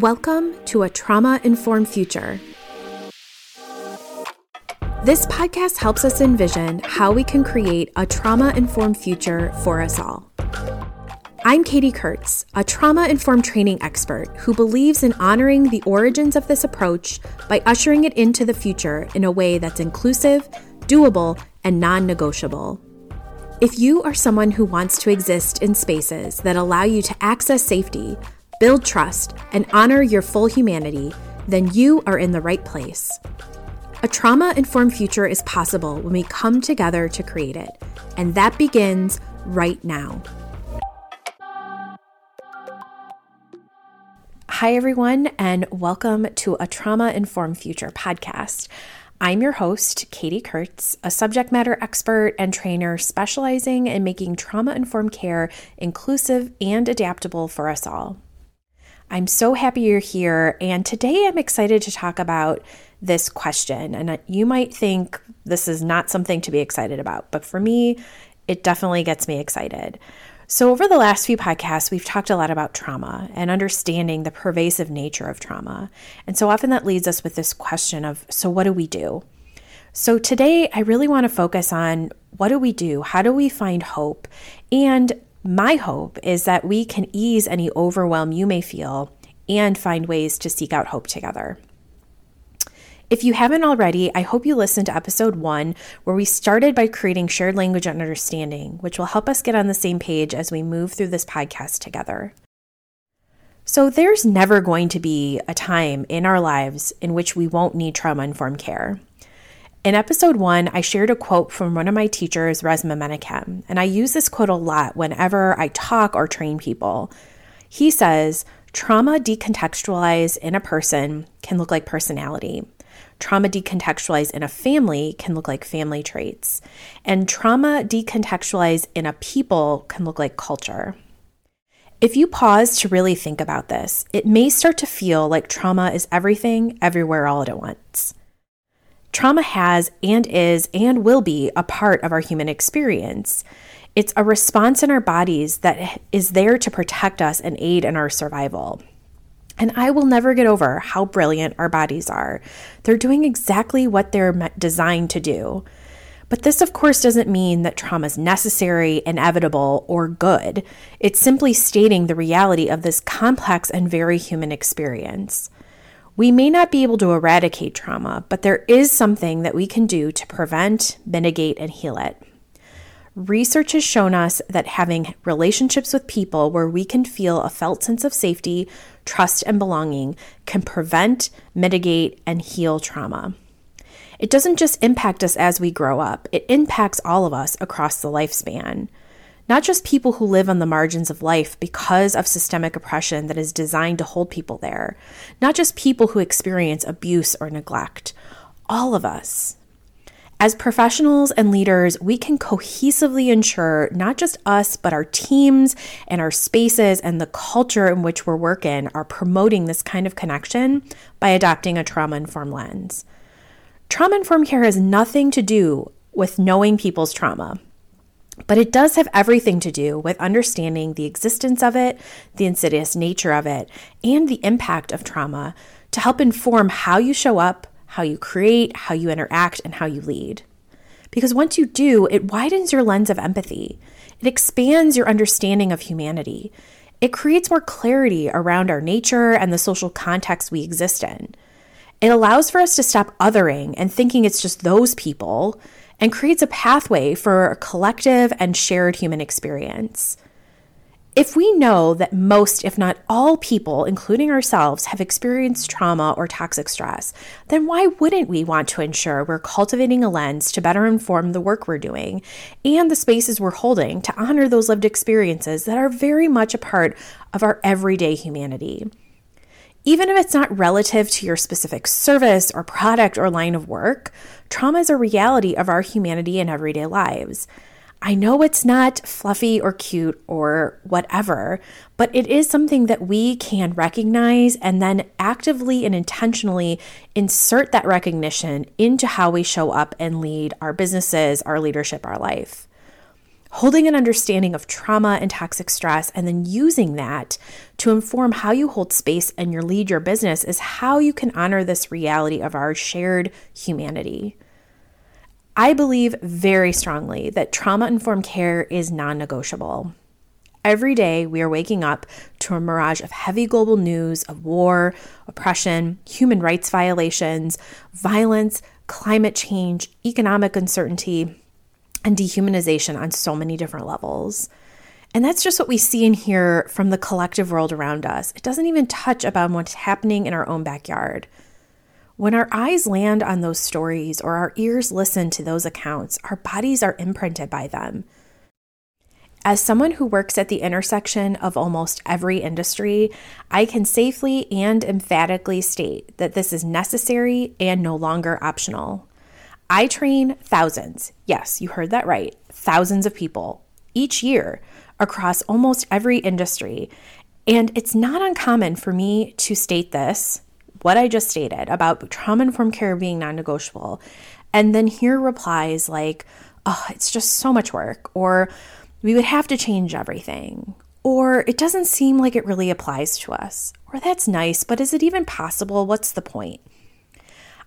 Welcome to a trauma informed future. This podcast helps us envision how we can create a trauma informed future for us all. I'm Katie Kurtz, a trauma informed training expert who believes in honoring the origins of this approach by ushering it into the future in a way that's inclusive, doable, and non negotiable. If you are someone who wants to exist in spaces that allow you to access safety, build trust, and honor your full humanity, then you are in the right place. A trauma informed future is possible when we come together to create it, and that begins right now. Hi, everyone, and welcome to a Trauma Informed Future podcast. I'm your host, Katie Kurtz, a subject matter expert and trainer specializing in making trauma informed care inclusive and adaptable for us all. I'm so happy you're here, and today I'm excited to talk about this question. And uh, you might think this is not something to be excited about, but for me, it definitely gets me excited. So, over the last few podcasts, we've talked a lot about trauma and understanding the pervasive nature of trauma. And so often that leads us with this question of so, what do we do? So, today I really want to focus on what do we do? How do we find hope? And my hope is that we can ease any overwhelm you may feel and find ways to seek out hope together. If you haven't already, I hope you listened to episode one, where we started by creating shared language and understanding, which will help us get on the same page as we move through this podcast together. So, there's never going to be a time in our lives in which we won't need trauma informed care. In episode one, I shared a quote from one of my teachers, Resmaa Menakem, and I use this quote a lot whenever I talk or train people. He says, Trauma decontextualized in a person can look like personality. Trauma decontextualized in a family can look like family traits, and trauma decontextualized in a people can look like culture. If you pause to really think about this, it may start to feel like trauma is everything, everywhere, all at once. Trauma has and is and will be a part of our human experience. It's a response in our bodies that is there to protect us and aid in our survival. And I will never get over how brilliant our bodies are. They're doing exactly what they're designed to do. But this, of course, doesn't mean that trauma is necessary, inevitable, or good. It's simply stating the reality of this complex and very human experience. We may not be able to eradicate trauma, but there is something that we can do to prevent, mitigate, and heal it. Research has shown us that having relationships with people where we can feel a felt sense of safety, trust, and belonging can prevent, mitigate, and heal trauma. It doesn't just impact us as we grow up, it impacts all of us across the lifespan. Not just people who live on the margins of life because of systemic oppression that is designed to hold people there, not just people who experience abuse or neglect, all of us. As professionals and leaders, we can cohesively ensure not just us, but our teams and our spaces and the culture in which we're working are promoting this kind of connection by adopting a trauma informed lens. Trauma informed care has nothing to do with knowing people's trauma, but it does have everything to do with understanding the existence of it, the insidious nature of it, and the impact of trauma to help inform how you show up how you create, how you interact, and how you lead. Because once you do, it widens your lens of empathy, it expands your understanding of humanity. It creates more clarity around our nature and the social context we exist in. It allows for us to stop othering and thinking it's just those people and creates a pathway for a collective and shared human experience. If we know that most, if not all people, including ourselves, have experienced trauma or toxic stress, then why wouldn't we want to ensure we're cultivating a lens to better inform the work we're doing and the spaces we're holding to honor those lived experiences that are very much a part of our everyday humanity? Even if it's not relative to your specific service or product or line of work, trauma is a reality of our humanity and everyday lives. I know it's not fluffy or cute or whatever, but it is something that we can recognize and then actively and intentionally insert that recognition into how we show up and lead our businesses, our leadership, our life. Holding an understanding of trauma and toxic stress and then using that to inform how you hold space and your lead your business is how you can honor this reality of our shared humanity. I believe very strongly that trauma informed care is non negotiable. Every day, we are waking up to a mirage of heavy global news of war, oppression, human rights violations, violence, climate change, economic uncertainty, and dehumanization on so many different levels. And that's just what we see and hear from the collective world around us. It doesn't even touch about what's happening in our own backyard. When our eyes land on those stories or our ears listen to those accounts, our bodies are imprinted by them. As someone who works at the intersection of almost every industry, I can safely and emphatically state that this is necessary and no longer optional. I train thousands, yes, you heard that right, thousands of people each year across almost every industry. And it's not uncommon for me to state this what I just stated about trauma informed care being non negotiable, and then hear replies like, oh, it's just so much work, or we would have to change everything, or it doesn't seem like it really applies to us, or that's nice, but is it even possible? What's the point?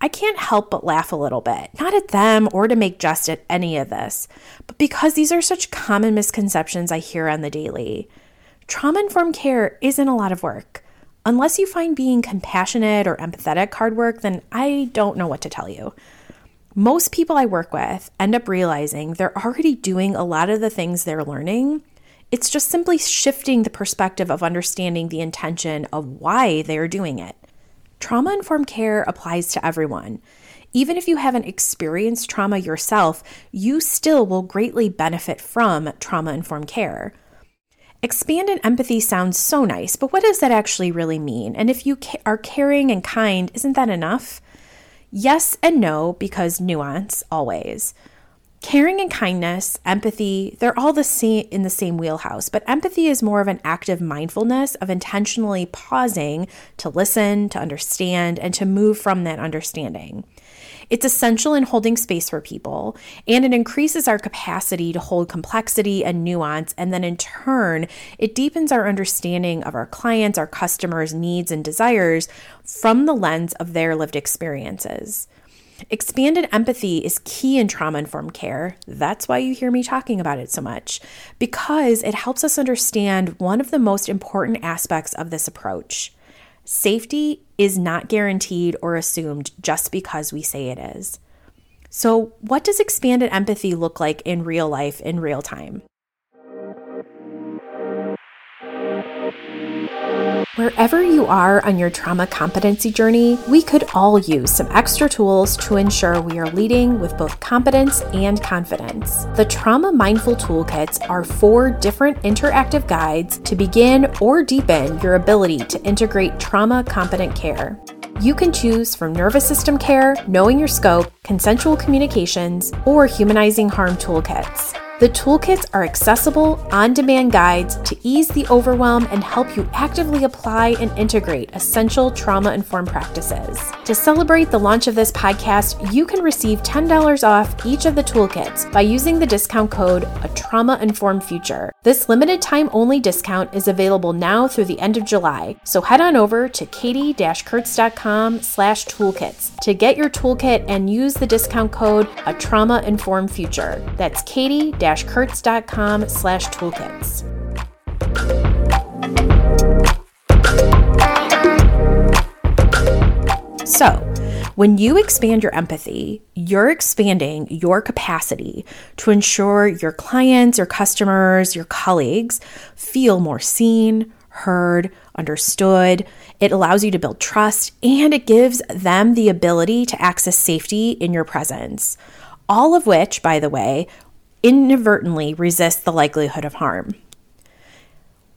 I can't help but laugh a little bit, not at them or to make jest at any of this, but because these are such common misconceptions I hear on the daily. Trauma informed care isn't a lot of work. Unless you find being compassionate or empathetic hard work, then I don't know what to tell you. Most people I work with end up realizing they're already doing a lot of the things they're learning. It's just simply shifting the perspective of understanding the intention of why they are doing it. Trauma informed care applies to everyone. Even if you haven't experienced trauma yourself, you still will greatly benefit from trauma informed care. Expanded empathy sounds so nice, but what does that actually really mean? And if you are caring and kind, isn't that enough? Yes and no, because nuance always. Caring and kindness, empathy, they're all the same in the same wheelhouse, but empathy is more of an active mindfulness of intentionally pausing to listen, to understand, and to move from that understanding. It's essential in holding space for people, and it increases our capacity to hold complexity and nuance. And then in turn, it deepens our understanding of our clients, our customers' needs and desires from the lens of their lived experiences. Expanded empathy is key in trauma informed care. That's why you hear me talking about it so much, because it helps us understand one of the most important aspects of this approach Safety is not guaranteed or assumed just because we say it is. So, what does expanded empathy look like in real life in real time? Wherever you are on your trauma competency journey, we could all use some extra tools to ensure we are leading with both competence and confidence. The Trauma Mindful Toolkits are four different interactive guides to begin or deepen your ability to integrate trauma competent care. You can choose from nervous system care, knowing your scope, consensual communications, or humanizing harm toolkits. The toolkits are accessible, on demand guides to ease the overwhelm and help you actively apply and integrate essential trauma informed practices. To celebrate the launch of this podcast, you can receive $10 off each of the toolkits by using the discount code A Trauma Informed Future. This limited time only discount is available now through the end of July, so head on over to katie-kurtz.com slash toolkits to get your toolkit and use the discount code A Trauma Informed Future. That's katie kurtz.com slash toolkits. So, when you expand your empathy, you're expanding your capacity to ensure your clients, your customers, your colleagues feel more seen, heard, understood. It allows you to build trust and it gives them the ability to access safety in your presence. All of which, by the way, inadvertently resist the likelihood of harm.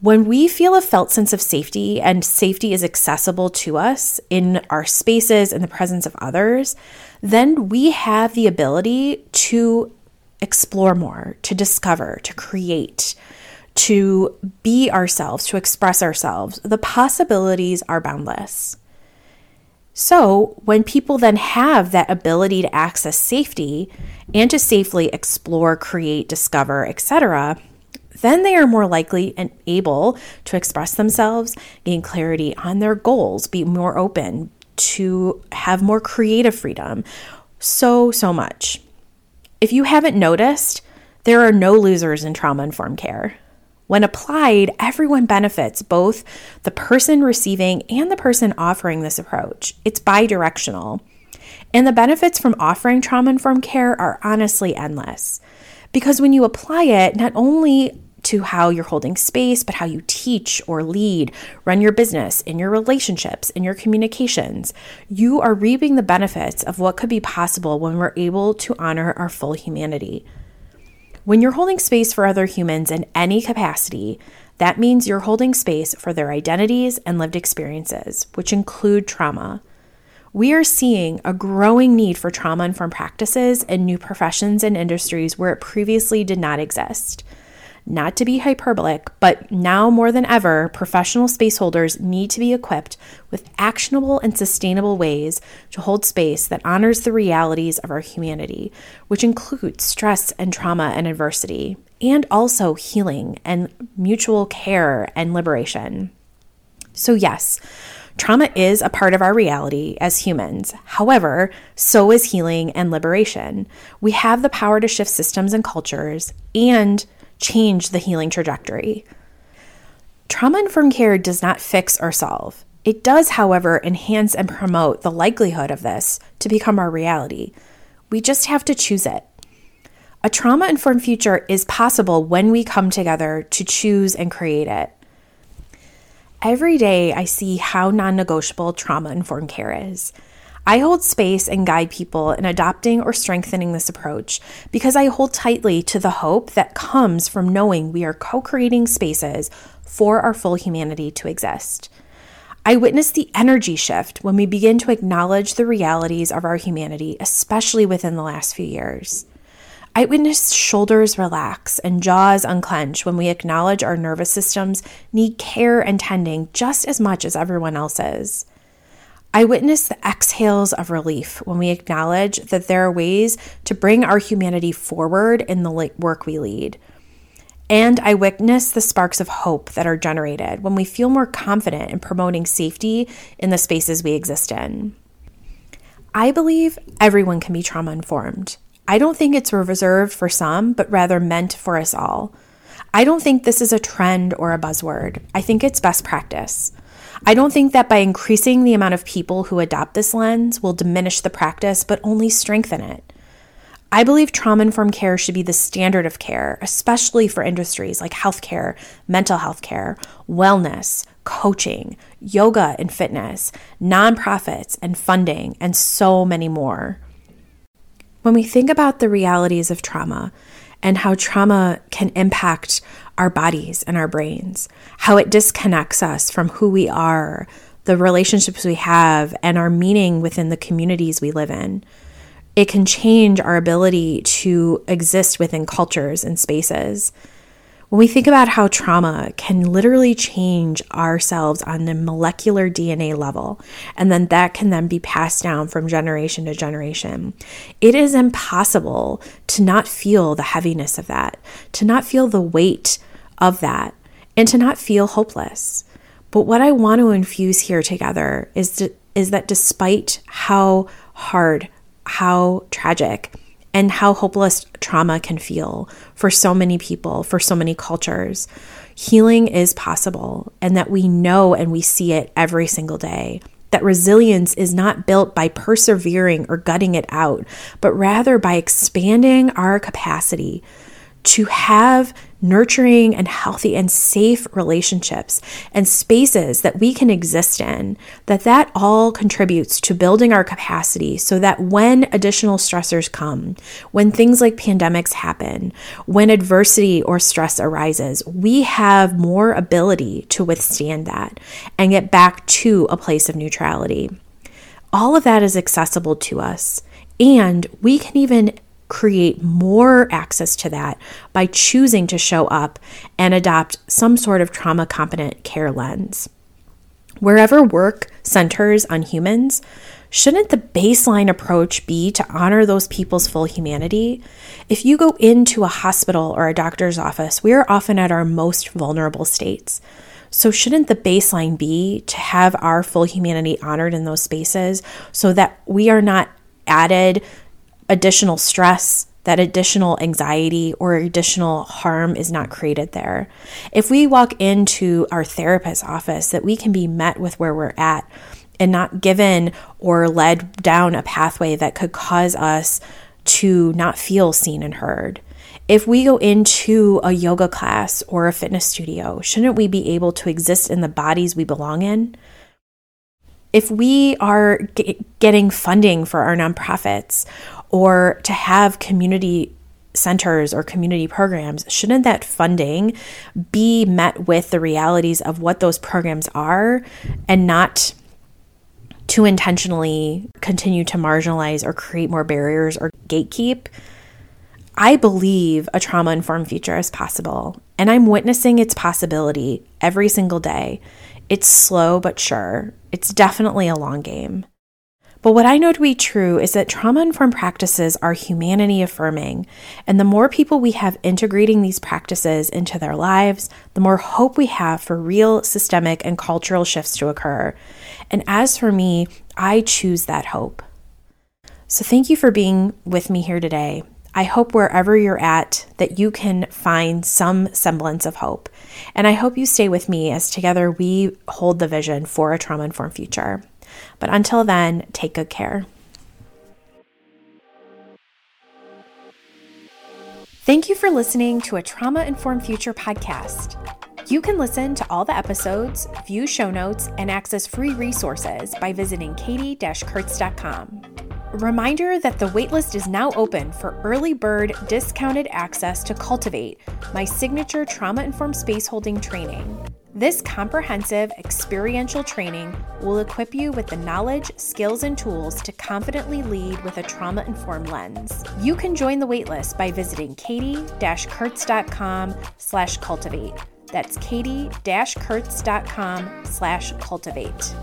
When we feel a felt sense of safety and safety is accessible to us in our spaces in the presence of others, then we have the ability to explore more, to discover, to create, to be ourselves, to express ourselves. The possibilities are boundless. So, when people then have that ability to access safety and to safely explore, create, discover, etc., then they are more likely and able to express themselves, gain clarity on their goals, be more open, to have more creative freedom. So, so much. If you haven't noticed, there are no losers in trauma informed care. When applied, everyone benefits, both the person receiving and the person offering this approach. It's bi directional. And the benefits from offering trauma informed care are honestly endless. Because when you apply it, not only to how you're holding space, but how you teach or lead, run your business, in your relationships, in your communications, you are reaping the benefits of what could be possible when we're able to honor our full humanity. When you're holding space for other humans in any capacity, that means you're holding space for their identities and lived experiences, which include trauma. We are seeing a growing need for trauma informed practices in new professions and industries where it previously did not exist. Not to be hyperbolic, but now more than ever, professional space holders need to be equipped with actionable and sustainable ways to hold space that honors the realities of our humanity, which includes stress and trauma and adversity, and also healing and mutual care and liberation. So, yes, Trauma is a part of our reality as humans. However, so is healing and liberation. We have the power to shift systems and cultures and change the healing trajectory. Trauma informed care does not fix or solve. It does, however, enhance and promote the likelihood of this to become our reality. We just have to choose it. A trauma informed future is possible when we come together to choose and create it. Every day, I see how non negotiable trauma informed care is. I hold space and guide people in adopting or strengthening this approach because I hold tightly to the hope that comes from knowing we are co creating spaces for our full humanity to exist. I witness the energy shift when we begin to acknowledge the realities of our humanity, especially within the last few years. I witness shoulders relax and jaws unclench when we acknowledge our nervous systems need care and tending just as much as everyone else's. I witness the exhales of relief when we acknowledge that there are ways to bring our humanity forward in the work we lead. And I witness the sparks of hope that are generated when we feel more confident in promoting safety in the spaces we exist in. I believe everyone can be trauma informed. I don't think it's reserved for some, but rather meant for us all. I don't think this is a trend or a buzzword. I think it's best practice. I don't think that by increasing the amount of people who adopt this lens will diminish the practice, but only strengthen it. I believe trauma informed care should be the standard of care, especially for industries like healthcare, mental health care, wellness, coaching, yoga and fitness, nonprofits and funding, and so many more. When we think about the realities of trauma and how trauma can impact our bodies and our brains, how it disconnects us from who we are, the relationships we have, and our meaning within the communities we live in. It can change our ability to exist within cultures and spaces. When we think about how trauma can literally change ourselves on the molecular DNA level, and then that can then be passed down from generation to generation, it is impossible to not feel the heaviness of that, to not feel the weight of that, and to not feel hopeless. But what I want to infuse here together is, to, is that despite how hard, how tragic, and how hopeless trauma can feel for so many people, for so many cultures. Healing is possible, and that we know and we see it every single day. That resilience is not built by persevering or gutting it out, but rather by expanding our capacity to have nurturing and healthy and safe relationships and spaces that we can exist in that that all contributes to building our capacity so that when additional stressors come when things like pandemics happen when adversity or stress arises we have more ability to withstand that and get back to a place of neutrality. All of that is accessible to us and we can even create more access to that by choosing to show up and adopt some sort of trauma competent care lens. Wherever work, centers on humans, shouldn't the baseline approach be to honor those people's full humanity? If you go into a hospital or a doctor's office, we are often at our most vulnerable states. So, shouldn't the baseline be to have our full humanity honored in those spaces so that we are not added additional stress, that additional anxiety or additional harm is not created there? If we walk into our therapist's office, that we can be met with where we're at and not given or led down a pathway that could cause us to not feel seen and heard. If we go into a yoga class or a fitness studio, shouldn't we be able to exist in the bodies we belong in? If we are g- getting funding for our nonprofits or to have community centers or community programs, shouldn't that funding be met with the realities of what those programs are and not to intentionally continue to marginalize or create more barriers or gatekeep? I believe a trauma informed future is possible, and I'm witnessing its possibility every single day. It's slow but sure. It's definitely a long game. But what I know to be true is that trauma informed practices are humanity affirming. And the more people we have integrating these practices into their lives, the more hope we have for real systemic and cultural shifts to occur. And as for me, I choose that hope. So thank you for being with me here today. I hope wherever you're at that you can find some semblance of hope. And I hope you stay with me as together we hold the vision for a trauma informed future. But until then, take good care. Thank you for listening to a Trauma Informed Future podcast. You can listen to all the episodes, view show notes, and access free resources by visiting katie-kurtz.com. Reminder that the waitlist is now open for early bird discounted access to Cultivate, my signature trauma informed space holding training. This comprehensive experiential training will equip you with the knowledge, skills, and tools to confidently lead with a trauma informed lens. You can join the waitlist by visiting katie-kurtz.com slash cultivate. That's katie-kurtz.com slash cultivate.